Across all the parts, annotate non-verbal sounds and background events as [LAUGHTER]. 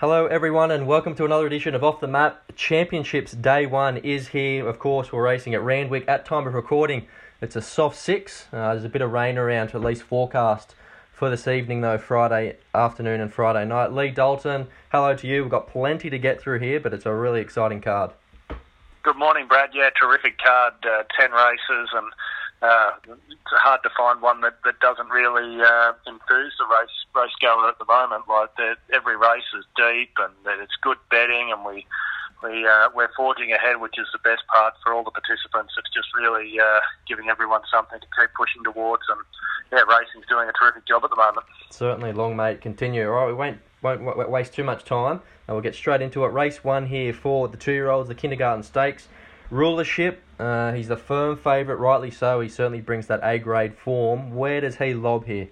Hello, everyone, and welcome to another edition of Off the Map. Championships Day 1 is here. Of course, we're racing at Randwick. At time of recording, it's a soft 6. Uh, there's a bit of rain around, to at least forecast for this evening, though, Friday afternoon and Friday night. Leigh Dalton, hello to you. We've got plenty to get through here, but it's a really exciting card. Good morning, Brad. Yeah, terrific card. Uh, 10 races and uh, it's hard to find one that, that doesn't really uh, enthuse the race race goer at the moment. Like every race is deep and it's good betting, and we we uh, we're forging ahead, which is the best part for all the participants. It's just really uh, giving everyone something to keep pushing towards, and yeah, racing's doing a terrific job at the moment. Certainly, long mate. Continue. All right, we won't won't waste too much time, and we'll get straight into it. Race one here for the two year olds, the kindergarten stakes. Rulership, uh, he's the firm favourite, rightly so. He certainly brings that A grade form. Where does he lob here?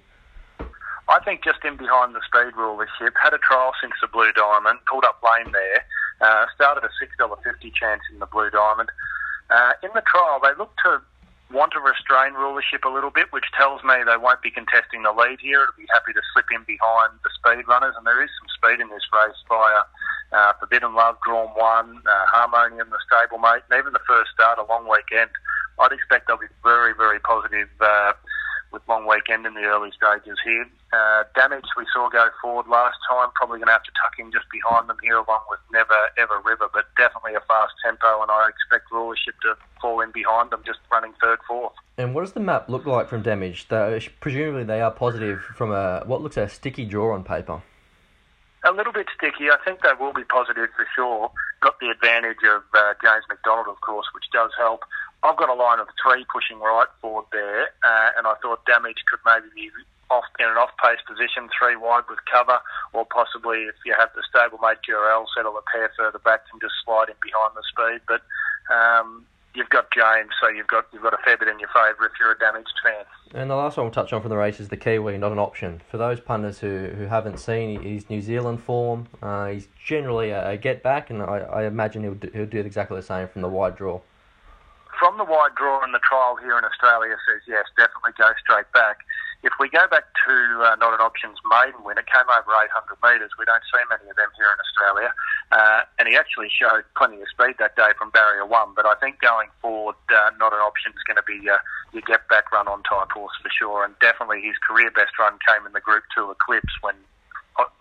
I think just in behind the speed rulership. Had a trial since the Blue Diamond, pulled up lame there. Uh, started a $6.50 chance in the Blue Diamond. Uh, in the trial, they look to want to restrain rulership a little bit, which tells me they won't be contesting the lead here. It'll be happy to slip in behind the speed runners, and there is some speed in this race via uh, Forbidden Love, Drawn One, uh, Harmonium, the stablemate, and even the first start, a long weekend. I'd expect they'll be very, very positive uh, with long weekend in the early stages here. Uh, damage we saw go forward last time, probably going to have to tuck in just behind them here, along with Never Ever River, but definitely a fast tempo, and I expect rulership to fall in behind them, just running third, fourth. And what does the map look like from damage? presumably they are positive from a what looks a sticky draw on paper a little bit sticky. I think they will be positive for sure. Got the advantage of uh, James McDonald, of course, which does help. I've got a line of three pushing right forward there, uh, and I thought damage could maybe be off in an off-pace position, three wide with cover, or possibly if you have the stablemate Durell settle a pair further back and just slide in behind the speed. But um, you've got James, so you've got you've got a fair bit in your favour if you're a damaged fan. And the last one we'll touch on from the race is the Kiwi, not an option for those punters who, who haven't seen his New Zealand form. Uh, he's generally a, a get back, and I, I imagine he'll do, he'll do exactly the same from the wide draw. From the wide draw in the trial here in Australia says yes, definitely go straight back. If we go back to uh, not an options maiden win, it came over 800 metres. We don't see many of them here in Australia. Uh, and he actually showed plenty of speed that day from barrier one. But I think going forward, uh, not an option is going to be uh, your get back run on type horse for sure. And definitely his career best run came in the Group 2 Eclipse when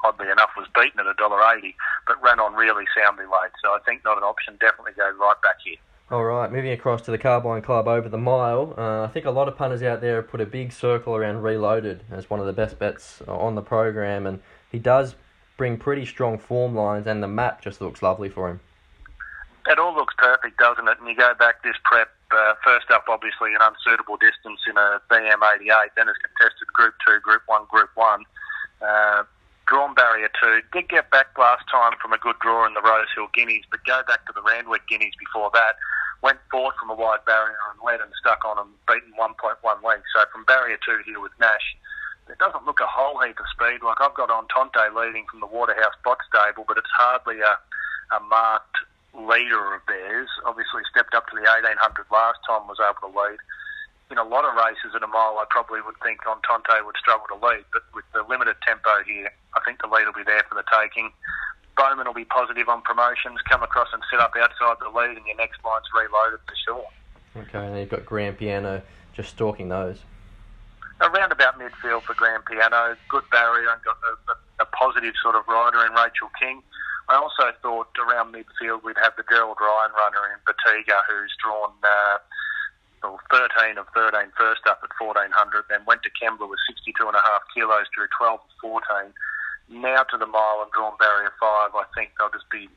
oddly enough, was beaten at $1.80, but ran on really soundly late. So I think not an option. Definitely go right back here. All right, moving across to the Carbine Club over the mile. Uh, I think a lot of punters out there have put a big circle around Reloaded as one of the best bets on the program, and he does bring pretty strong form lines, and the map just looks lovely for him. It all looks perfect, doesn't it? And you go back this prep, uh, first up, obviously, an unsuitable distance in a BM88, then has contested Group 2, Group 1, Group 1. Uh, drawn barrier 2. Did get back last time from a good draw in the Rosehill Guineas, but go back to the Randwick Guineas before that went forward from a wide barrier and led and stuck on and beaten 1.1 lengths. So from barrier two here with Nash, it doesn't look a whole heap of speed. Like I've got on Tonte leading from the Waterhouse Bott stable, but it's hardly a, a marked leader of theirs. Obviously stepped up to the 1800 last time, was able to lead. In a lot of races at a mile, I probably would think on Tonte would struggle to lead, but with the limited tempo here, I think the lead will be there for the taking. Bowman will be positive on promotions, come across and sit up outside the lead, and your next line's reloaded for sure. Okay, and you've got Grand Piano just stalking those. Around about midfield for Grand Piano, good barrier and got a, a, a positive sort of rider in Rachel King. I also thought around midfield we'd have the Gerald Ryan runner in Batiga, who's drawn uh, well, 13 of 13 first up at 1400, then went to Kembla with 62.5 kilos, drew 12 of 14 now to the mile and drawn barrier five, I think they'll just be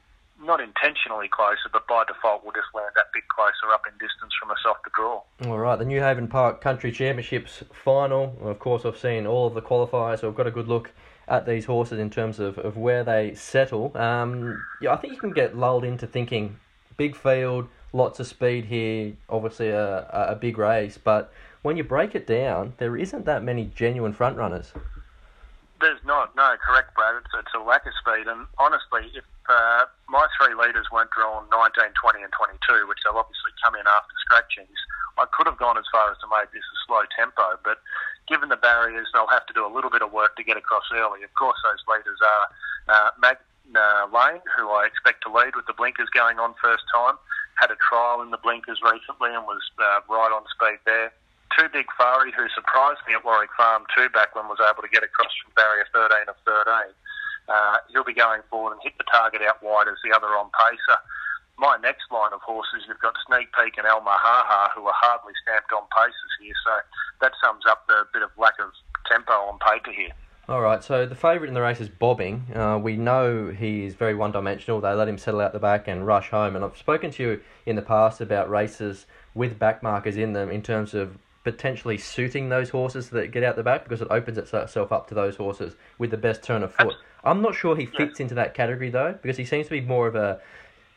not intentionally closer, but by default will just land that bit closer up in distance from a softer draw. All right, the New Haven Park Country Championships final. Of course, I've seen all of the qualifiers, so I've got a good look at these horses in terms of, of where they settle. Um, yeah, I think you can get lulled into thinking big field, lots of speed here, obviously a, a big race, but when you break it down, there isn't that many genuine front runners. There's not, no, correct, Brad. It's, it's a lack of speed. And honestly, if uh, my three leaders weren't drawn 19, 20, and 22, which they'll obviously come in after scratchings, I could have gone as far as to make this a slow tempo. But given the barriers, they'll have to do a little bit of work to get across early. Of course, those leaders are uh, Mag- uh, Lane, who I expect to lead with the blinkers going on first time. Had a trial in the blinkers recently and was uh, right on speed there. Two Big Fari, who surprised me at Warwick Farm two back when was able to get across from barrier 13 of 13. Uh, he'll be going forward and hit the target out wide as the other on pacer. My next line of horses, you've got Sneak Peek and El Mahaha, who are hardly stamped on paces here. So that sums up the bit of lack of tempo on paper here. All right, so the favourite in the race is Bobbing. Uh, we know he is very one dimensional. They let him settle out the back and rush home. And I've spoken to you in the past about races with back markers in them in terms of potentially suiting those horses that get out the back because it opens itself up to those horses with the best turn of foot. I'm not sure he fits into that category though because he seems to be more of a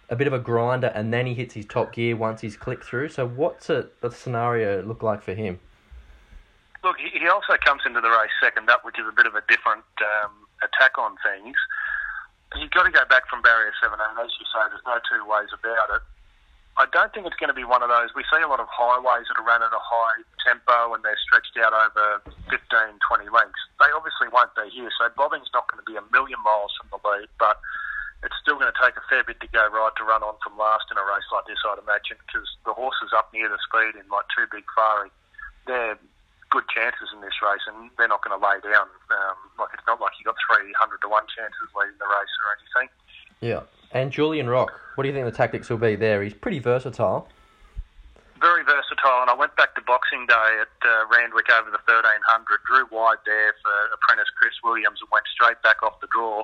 a bit of a grinder and then he hits his top gear once he's clicked through. So what's a, a scenario look like for him? Look, he also comes into the race second up, which is a bit of a different um, attack on things. He's got to go back from barrier seven, and as you say, there's no two ways about it. I don't think it's going to be one of those. We see a lot of highways that are run at a high tempo and they're stretched out over 15, 20 lengths. They obviously won't be here, so Bobbing's not going to be a million miles from the lead, but it's still going to take a fair bit to go right to run on from last in a race like this, I'd imagine, because the horses up near the speed in like Two Big Fari, they're good chances in this race, and they're not going to lay down. Um, like it's not like you got three hundred to one chances leading the race or anything. Yeah, and Julian Rock, what do you think the tactics will be there? He's pretty versatile. Very versatile, and I went back to Boxing Day at uh, Randwick over the 1300, drew wide there for apprentice Chris Williams, and went straight back off the draw.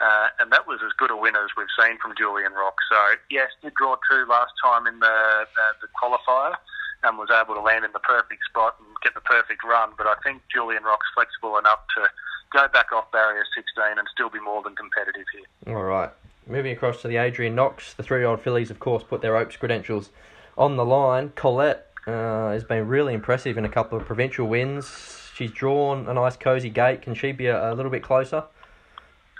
Uh, and that was as good a win as we've seen from Julian Rock. So, yes, did draw two last time in the, uh, the qualifier and was able to land in the perfect spot and get the perfect run. But I think Julian Rock's flexible enough to go back off barrier 16 and still be more than competitive here. All right. Moving across to the Adrian Knox, the three-year-old fillies, of course, put their Oaks credentials on the line. Colette uh, has been really impressive in a couple of provincial wins. She's drawn a nice cosy gate. Can she be a, a little bit closer?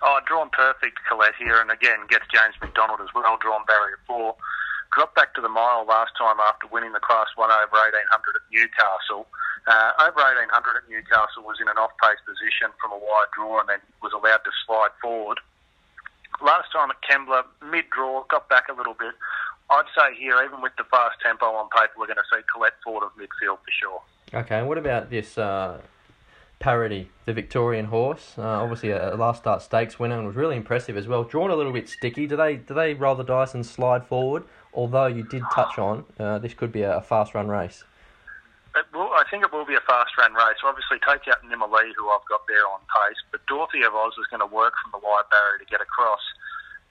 Oh, drawn perfect, Colette here, and again gets James McDonald as well. Drawn barrier four dropped back to the mile last time after winning the Class 1 over 1800 at Newcastle. Uh, over 1800 at Newcastle was in an off-pace position from a wide draw and then was allowed to slide forward. Last time at Kembla, mid-draw, got back a little bit. I'd say here, even with the fast tempo on paper, we're going to see Colette forward of midfield for sure. Okay, and what about this uh, Parody, the Victorian horse? Uh, obviously, a, last start stakes winner and was really impressive as well. Drawn a little bit sticky. Do they do they roll the dice and slide forward, although you did touch on uh, this could be a, fast run race. It will, I think it will be a fast run race. Obviously, take out Nimalee, who I've got there on pace, but Dorothy of Oz is going to work from the wide barrier to get across.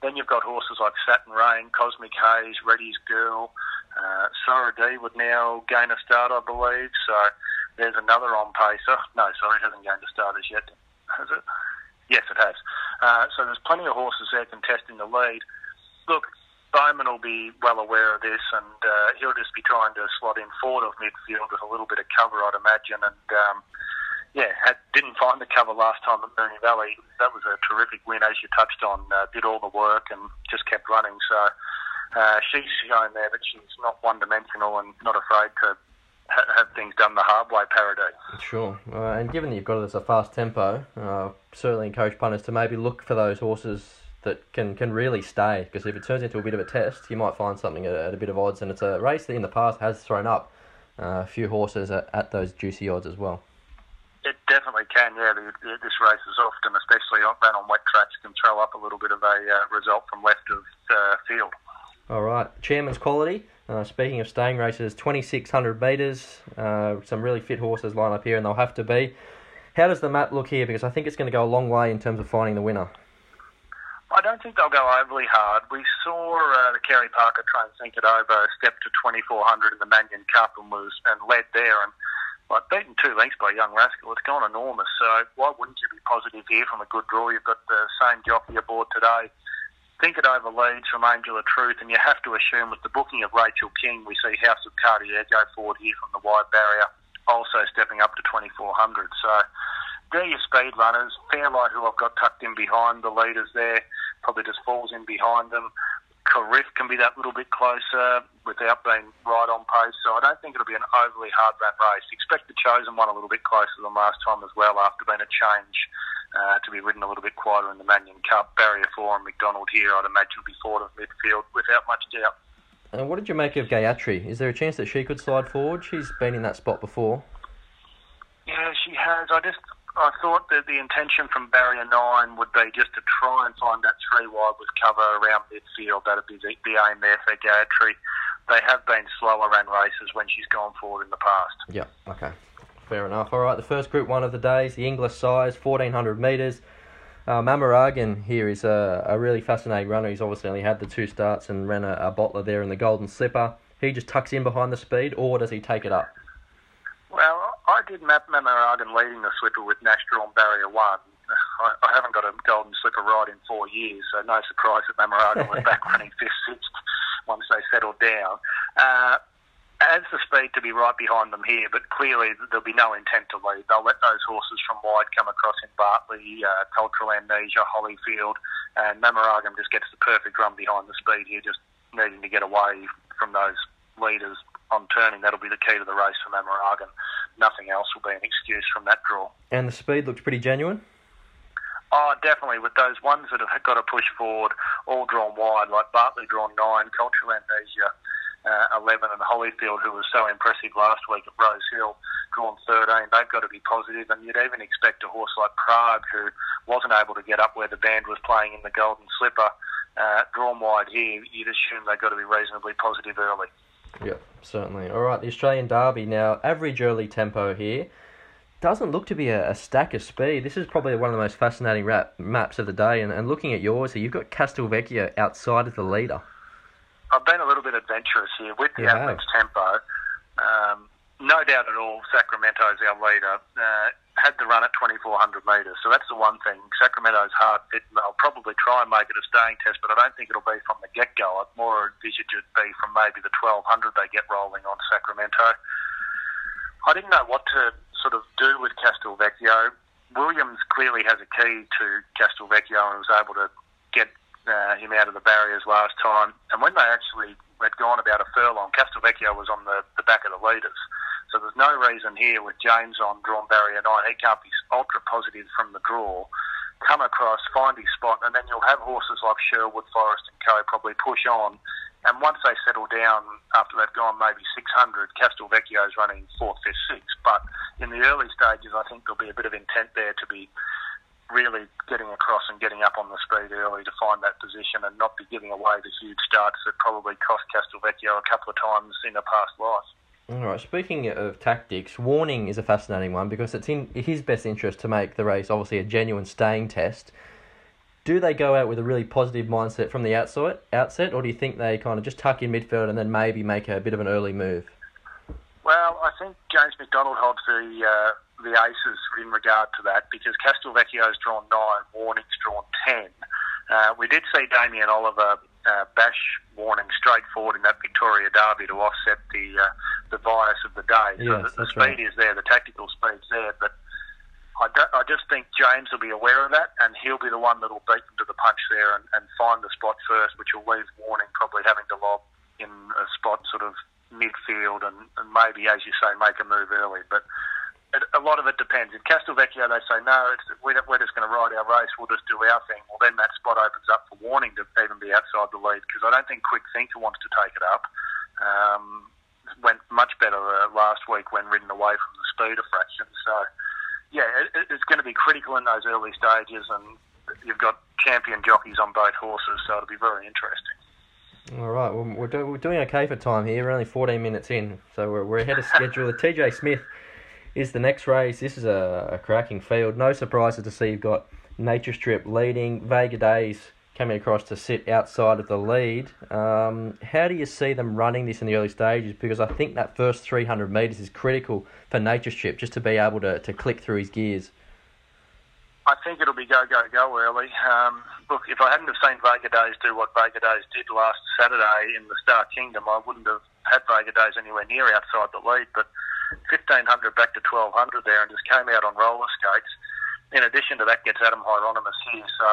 Then you've got horses like Satin Rain, Cosmic Haze, Reddy's Girl, uh, Sarah D would now gain a start, I believe. So there's another on pacer. No, sorry, it hasn't gained a start as yet, has it? Yes, it has. Uh, so there's plenty of horses there contesting the lead. Look, Bowman will be well aware of this, and uh, he'll just be trying to slot in forward of midfield with a little bit of cover, I'd imagine. And um, yeah, had, didn't find the cover last time at Moonee Valley. That was a terrific win, as you touched on. Uh, did all the work and just kept running. So uh, she's shown there that she's not one-dimensional and not afraid to ha- have things done the hard way. Paradigm. Sure, uh, and given that you've got it as a fast tempo, uh, certainly encourage punters to maybe look for those horses that can, can really stay. Because if it turns into a bit of a test, you might find something at, at a bit of odds. And it's a race that in the past has thrown up uh, a few horses at, at those juicy odds as well. It definitely can, yeah. The, the, this race is often, especially ran on wet tracks, can throw up a little bit of a uh, result from left of uh, field. All right, Chairman's quality. Uh, speaking of staying races, 2600 metres. Uh, some really fit horses line up here, and they'll have to be. How does the map look here? Because I think it's going to go a long way in terms of finding the winner. I don't think they'll go overly hard. We saw uh, the Kerry Parker try and think it over, step to 2400 in the Manion Cup and was and led there and like beaten two lengths by Young Rascal. It's gone enormous. So why wouldn't you be positive here from a good draw? You've got the same jockey aboard today. Think it over leads from Angel of Truth, and you have to assume with the booking of Rachel King, we see House of Cartier go forward here from the wide barrier, also stepping up to 2400. So they're your speed runners. Fairlight, who I've got tucked in behind the leaders there, probably just falls in behind them. Carif can be that little bit closer without being right on pace. So I don't think it'll be an overly hard run race. Expect the chosen one a little bit closer than last time as well after being a change uh, to be ridden a little bit quieter in the Manion Cup. Barrier 4 and McDonald here, I'd imagine, will be forward of midfield without much doubt. And what did you make of Gayatri? Is there a chance that she could slide forward? She's been in that spot before. Yeah, she has. I just I thought that the intention from barrier nine would be just to try and find that three wide with cover around midfield. That'd be the, the aim there for Gayatri. They have been slower ran races when she's gone forward in the past. Yeah, okay. Fair enough. All right, the first group one of the days, the Inglis Sires, 1400 metres. Uh, here is a, a really fascinating runner. He's obviously only had the two starts and ran a, a bottler there in the Golden Slipper. He just tucks in behind the speed, or does he take it up? Did Map Mamaragan leading the slipper with Nashtra on barrier one. I, I, haven't got a Golden Slipper ride in four years, so no surprise that Mamaragan was back [LAUGHS] running fifth, sixth once they settled down. Uh, has the speed to be right behind them here, but clearly there'll be no intent to lead. They'll let those horses from wide come across in Bartley, uh, Cultural Amnesia, Holyfield, and Mamaragan just gets the perfect run behind the speed here, just needing to get away from those leaders on turning. That'll be the key to the race for Mamaragan. Nothing else will be an excuse from that draw. And the speed looks pretty genuine? Oh, definitely. With those ones that have got to push forward, all drawn wide, like Bartley drawn nine, Cultural Amnesia uh, 11, and Holyfield, who was so impressive last week at Rose Hill, drawn 13. They've got to be positive, and you'd even expect a horse like Prague, who wasn't able to get up where the band was playing in the Golden Slipper, uh, drawn wide here. You'd assume they've got to be reasonably positive early. Yep, certainly. All right, the Australian Derby now. Average early tempo here. Doesn't look to be a, a stack of speed. This is probably one of the most fascinating rap, maps of the day. And, and looking at yours here, you've got Castelvecchio outside of the leader. I've been a little bit adventurous here with the yeah. average tempo. Um, no doubt at all, Sacramento's our leader. Uh, had to run at 2,400 metres, so that's the one thing. Sacramento's hard fit, they'll probably try and make it a staying test, but I don't think it'll be from the get go. I'd more envisage it be from maybe the 1,200 they get rolling on Sacramento. I didn't know what to sort of do with Castelvecchio. Williams clearly has a key to Castelvecchio and was able to get uh, him out of the barriers last time. And when they actually had gone about a furlong, Castelvecchio was on the, the back of the leaders. So there's no reason here with James on drawn barrier nine. He can't be ultra positive from the draw. Come across, find his spot, and then you'll have horses like Sherwood, Forest, and Co. probably push on. And once they settle down after they've gone maybe 600, Castelvecchio's running fourth, fifth, sixth. But in the early stages, I think there'll be a bit of intent there to be really getting across and getting up on the speed early to find that position and not be giving away the huge starts that probably cost Castelvecchio a couple of times in a past life. All right. Speaking of tactics, warning is a fascinating one because it's in his best interest to make the race obviously a genuine staying test. Do they go out with a really positive mindset from the outset, outset, or do you think they kind of just tuck in midfield and then maybe make a bit of an early move? Well, I think James McDonald holds the uh, the aces in regard to that because Castelvecchio's drawn nine, Warning's drawn ten. Uh, we did see Damien Oliver uh, bash Warning straight forward in that Victoria Derby to offset the uh, the bias of the day. So yes, the, the speed right. is there, the tactical speed's there, but I, I just think James will be aware of that, and he'll be the one that'll beat them to the punch there and, and find the spot first, which will leave Warning probably having to lob in a spot sort of midfield and, and maybe, as you say, make a move early. But a lot of it depends. In Castelvecchio, they say, no, it's, we're, we're just going to ride our race, we'll just do our thing. Well, then that spot opens up for warning to even be outside the lead because I don't think Quick Thinker wants to take it up. Um, went much better uh, last week when ridden away from the speed of fraction. So, yeah, it, it's going to be critical in those early stages, and you've got champion jockeys on both horses, so it'll be very interesting. All right, well, we're, do- we're doing okay for time here. We're only 14 minutes in, so we're, we're ahead of [LAUGHS] schedule. the TJ Smith is the next race. This is a, a cracking field. No surprises to see you've got Nature Strip leading, Vega Days coming across to sit outside of the lead. Um, how do you see them running this in the early stages? Because I think that first 300 metres is critical for Nature Strip just to be able to, to click through his gears. I think it'll be go, go, go early. Um, look, if I hadn't have seen Vega Days do what Vega Days did last Saturday in the Star Kingdom, I wouldn't have had Vega Days anywhere near outside the lead. But 1500 back to 1200 there and just came out on roller skates. In addition to that, gets Adam Hyeronimus here, so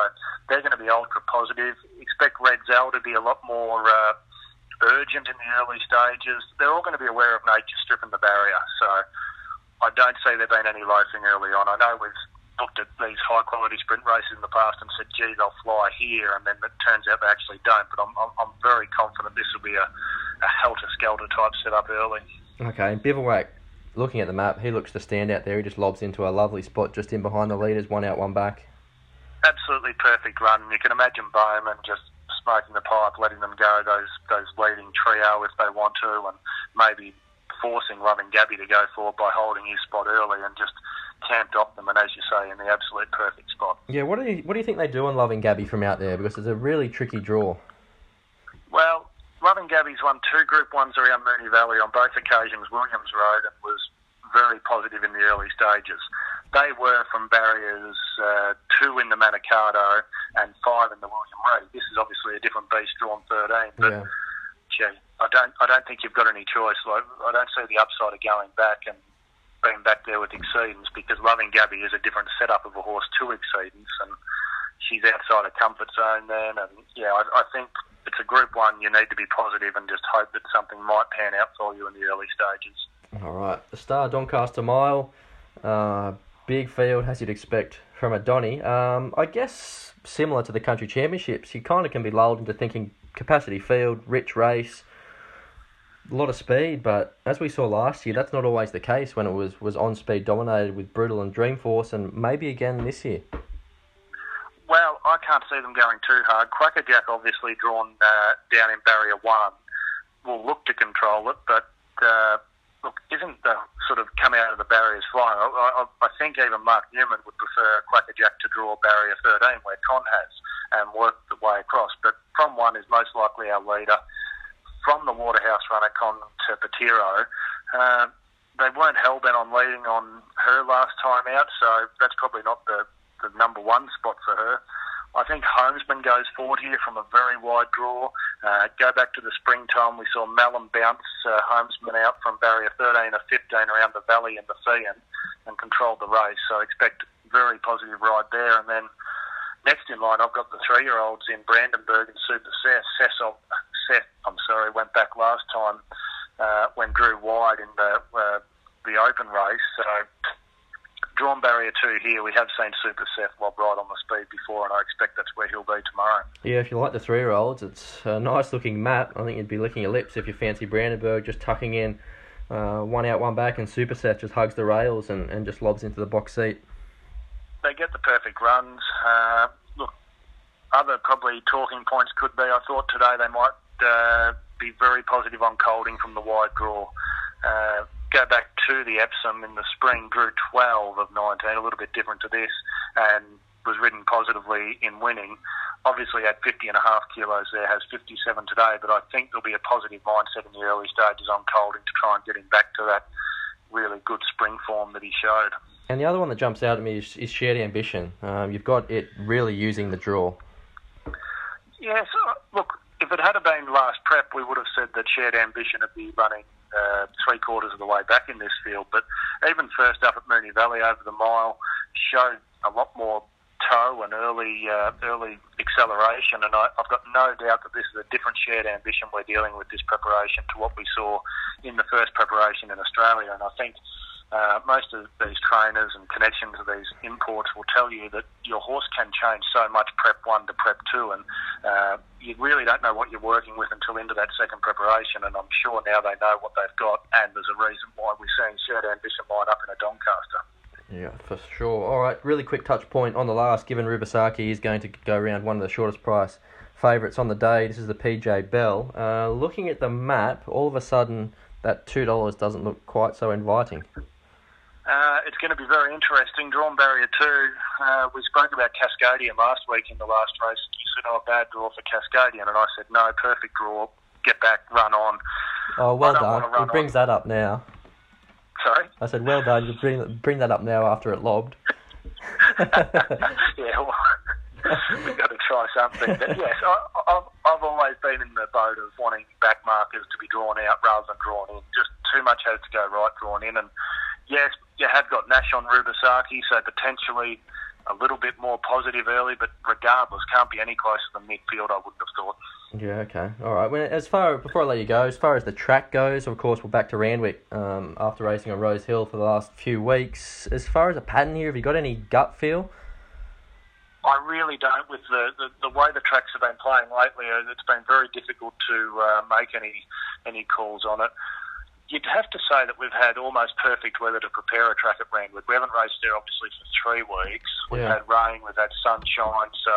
they're going to be ultra positive. Expect Redzel to be a lot more uh, urgent in the early stages. They're all going to be aware of nature stripping the barrier, so I don't see there being any loafing early on. I know we've looked at these high quality sprint races in the past and said, gee, they'll fly here, and then it turns out they actually don't. But I'm, I'm, I'm very confident this will be a, a helter skelter type setup early. Okay, Bivouac, looking at the map, he looks to stand out there. He just lobs into a lovely spot just in behind the leaders, one out, one back. Absolutely perfect run. You can imagine Bowman just smoking the pipe, letting them go those those leading trio if they want to, and maybe forcing Loving Gabby to go forward by holding his spot early and just camped off them, and as you say, in the absolute perfect spot. Yeah, what do you what do you think they do on Loving Gabby from out there? Because it's a really tricky draw. Well, Loving Gabby's won two Group Ones around Moonee Valley on both occasions, Williams Road, and was very positive in the early stages. They were from barriers uh, two in the Manikato and five in the William Reid. This is obviously a different beast drawn 13, but Yeah. gee, I don't, I don't think you've got any choice. Like, I don't see the upside of going back and being back there with Exceedance because Loving Gabby is a different setup of a horse to Exceedance, and she's outside of comfort zone then. And yeah, I, I think it's a Group One. You need to be positive and just hope that something might pan out for you in the early stages. All right, the Star Doncaster Mile, uh, big field as you'd expect from a Donny. Um, I guess similar to the country championships, you kind of can be lulled into thinking capacity field, rich race, a lot of speed. But as we saw last year, that's not always the case when it was was on speed dominated with Brutal and Dreamforce, and maybe again this year. Can't see them going too hard. Crackerjack, obviously drawn uh, down in barrier one, will look to control it, but uh, look, isn't the sort of come out of the barriers flying? I, I, I think even Mark Newnham would prefer Quackerjack to draw barrier 13, where Con has, and work the way across. But from one is most likely our leader. From the Waterhouse runner, Con to Patiro, uh, they weren't hell bent on leading on her last time out, so that's probably not the, the number one spot for her. I think Homesman goes forward here from a very wide draw. Uh, go back to the springtime, we saw Malum bounce uh, Homesman out from barrier 13 or 15 around the valley in the and, and controlled the race. So expect very positive ride there. And then next in line, I've got the three-year-olds in Brandenburg and Super Seth. Seth, Seth I'm sorry, went back last time uh, when drew wide in the uh, the open race. So drawn barrier two here. We have seen Super Seth lob right on the speed before, and I expect that's where he'll be tomorrow. Yeah, if you like the three year olds, it's a nice looking map. I think you'd be licking your lips if you fancy Brandenburg just tucking in uh, one out, one back, and Super Seth just hugs the rails and, and just lobs into the box seat. They get the perfect runs. Uh, look, other probably talking points could be I thought today they might uh, be very positive on Kolding from the wide draw. Go back to the Epsom in the spring, drew 12 of 19, a little bit different to this, and was ridden positively in winning. Obviously, at 50 and a half kilos there, has 57 today, but I think there'll be a positive mindset in the early stages on Kolding to try and get him back to that really good spring form that he showed. And the other one that jumps out at me is, is Shared Ambition. Um, you've got it really using the draw. Yes, uh, look, if it had been last prep, we would have said that Shared Ambition would be running uh, three quarters of the way back in this field. But even first up at Moonee Valley over the mile, showed a lot more toe and early uh, early acceleration. And I, I've got no doubt that this is a different shared ambition we're dealing with this preparation to what we saw in the first preparation in Australia. And I think uh, most of these trainers and connections of these imports will tell you that your horse can change so much prep one to prep two, and uh, you really don't know what you're working with until into that second preparation. And I'm sure now they know what they've got, and there's a reason why we're seeing Shared Ambition line up in a Doncaster. Yeah, for sure. All right, really quick touch point on the last. Given Rubisaki is going to go around one of the shortest price favourites on the day. This is the PJ Bell. Uh, looking at the map, all of a sudden that two dollars doesn't look quite so inviting. Uh, it's going to be very interesting. Drawn barrier two. Uh, we spoke about Cascadian last week in the last race. You said, "Oh, bad draw for Cascadian," and I said, "No, perfect draw. Get back, run on." Oh, well done. It brings that up now. Sorry. I said, well done. You bring bring that up now after it lobbed. [LAUGHS] [LAUGHS] yeah, well, [LAUGHS] we've got to try something. But yes, I, I've, I've always been in the boat of wanting back markers to be drawn out rather than drawn in. Just too much has to go right drawn in. And yes, you have got Nash on Rubisaki, so potentially a little bit more positive early, but regardless, can't be any closer than midfield, I wouldn't have thought. Yeah, okay, all right. When as far before I let you go, as far as the track goes, of course we're back to Randwick um, after racing on Rose Hill for the last few weeks. As far as a pattern here, have you got any gut feel? I really don't. With the, the, the way the tracks have been playing lately, uh, it's been very difficult to uh, make any any calls on it. You'd have to say that we've had almost perfect weather to prepare a track at Randwick. We haven't raced there obviously for three weeks. We've Yeah. had rain, we've had sunshine, so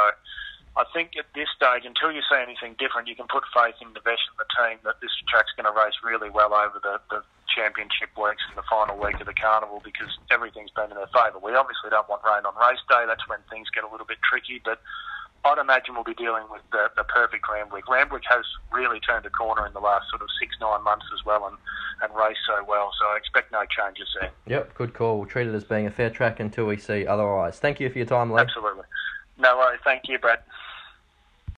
I think at this stage, until you see anything different, you can put faith in the Vesh and the team that this track's going to race really well over the, the championship weeks and the final week of the carnival because everything's been in their favour. We obviously don't want rain on race day. That's when things get a little bit tricky, but I'd imagine we'll be dealing with the, the perfect Randwick. Randwick has really turned a corner in the last sort of six, nine months as well and, and raced so well, so I expect no changes there. Yep, good call. We'll treat it as being a fair track until we see otherwise. Thank you for your time, Leigh. Absolutely. No worries. Thank you, Brad.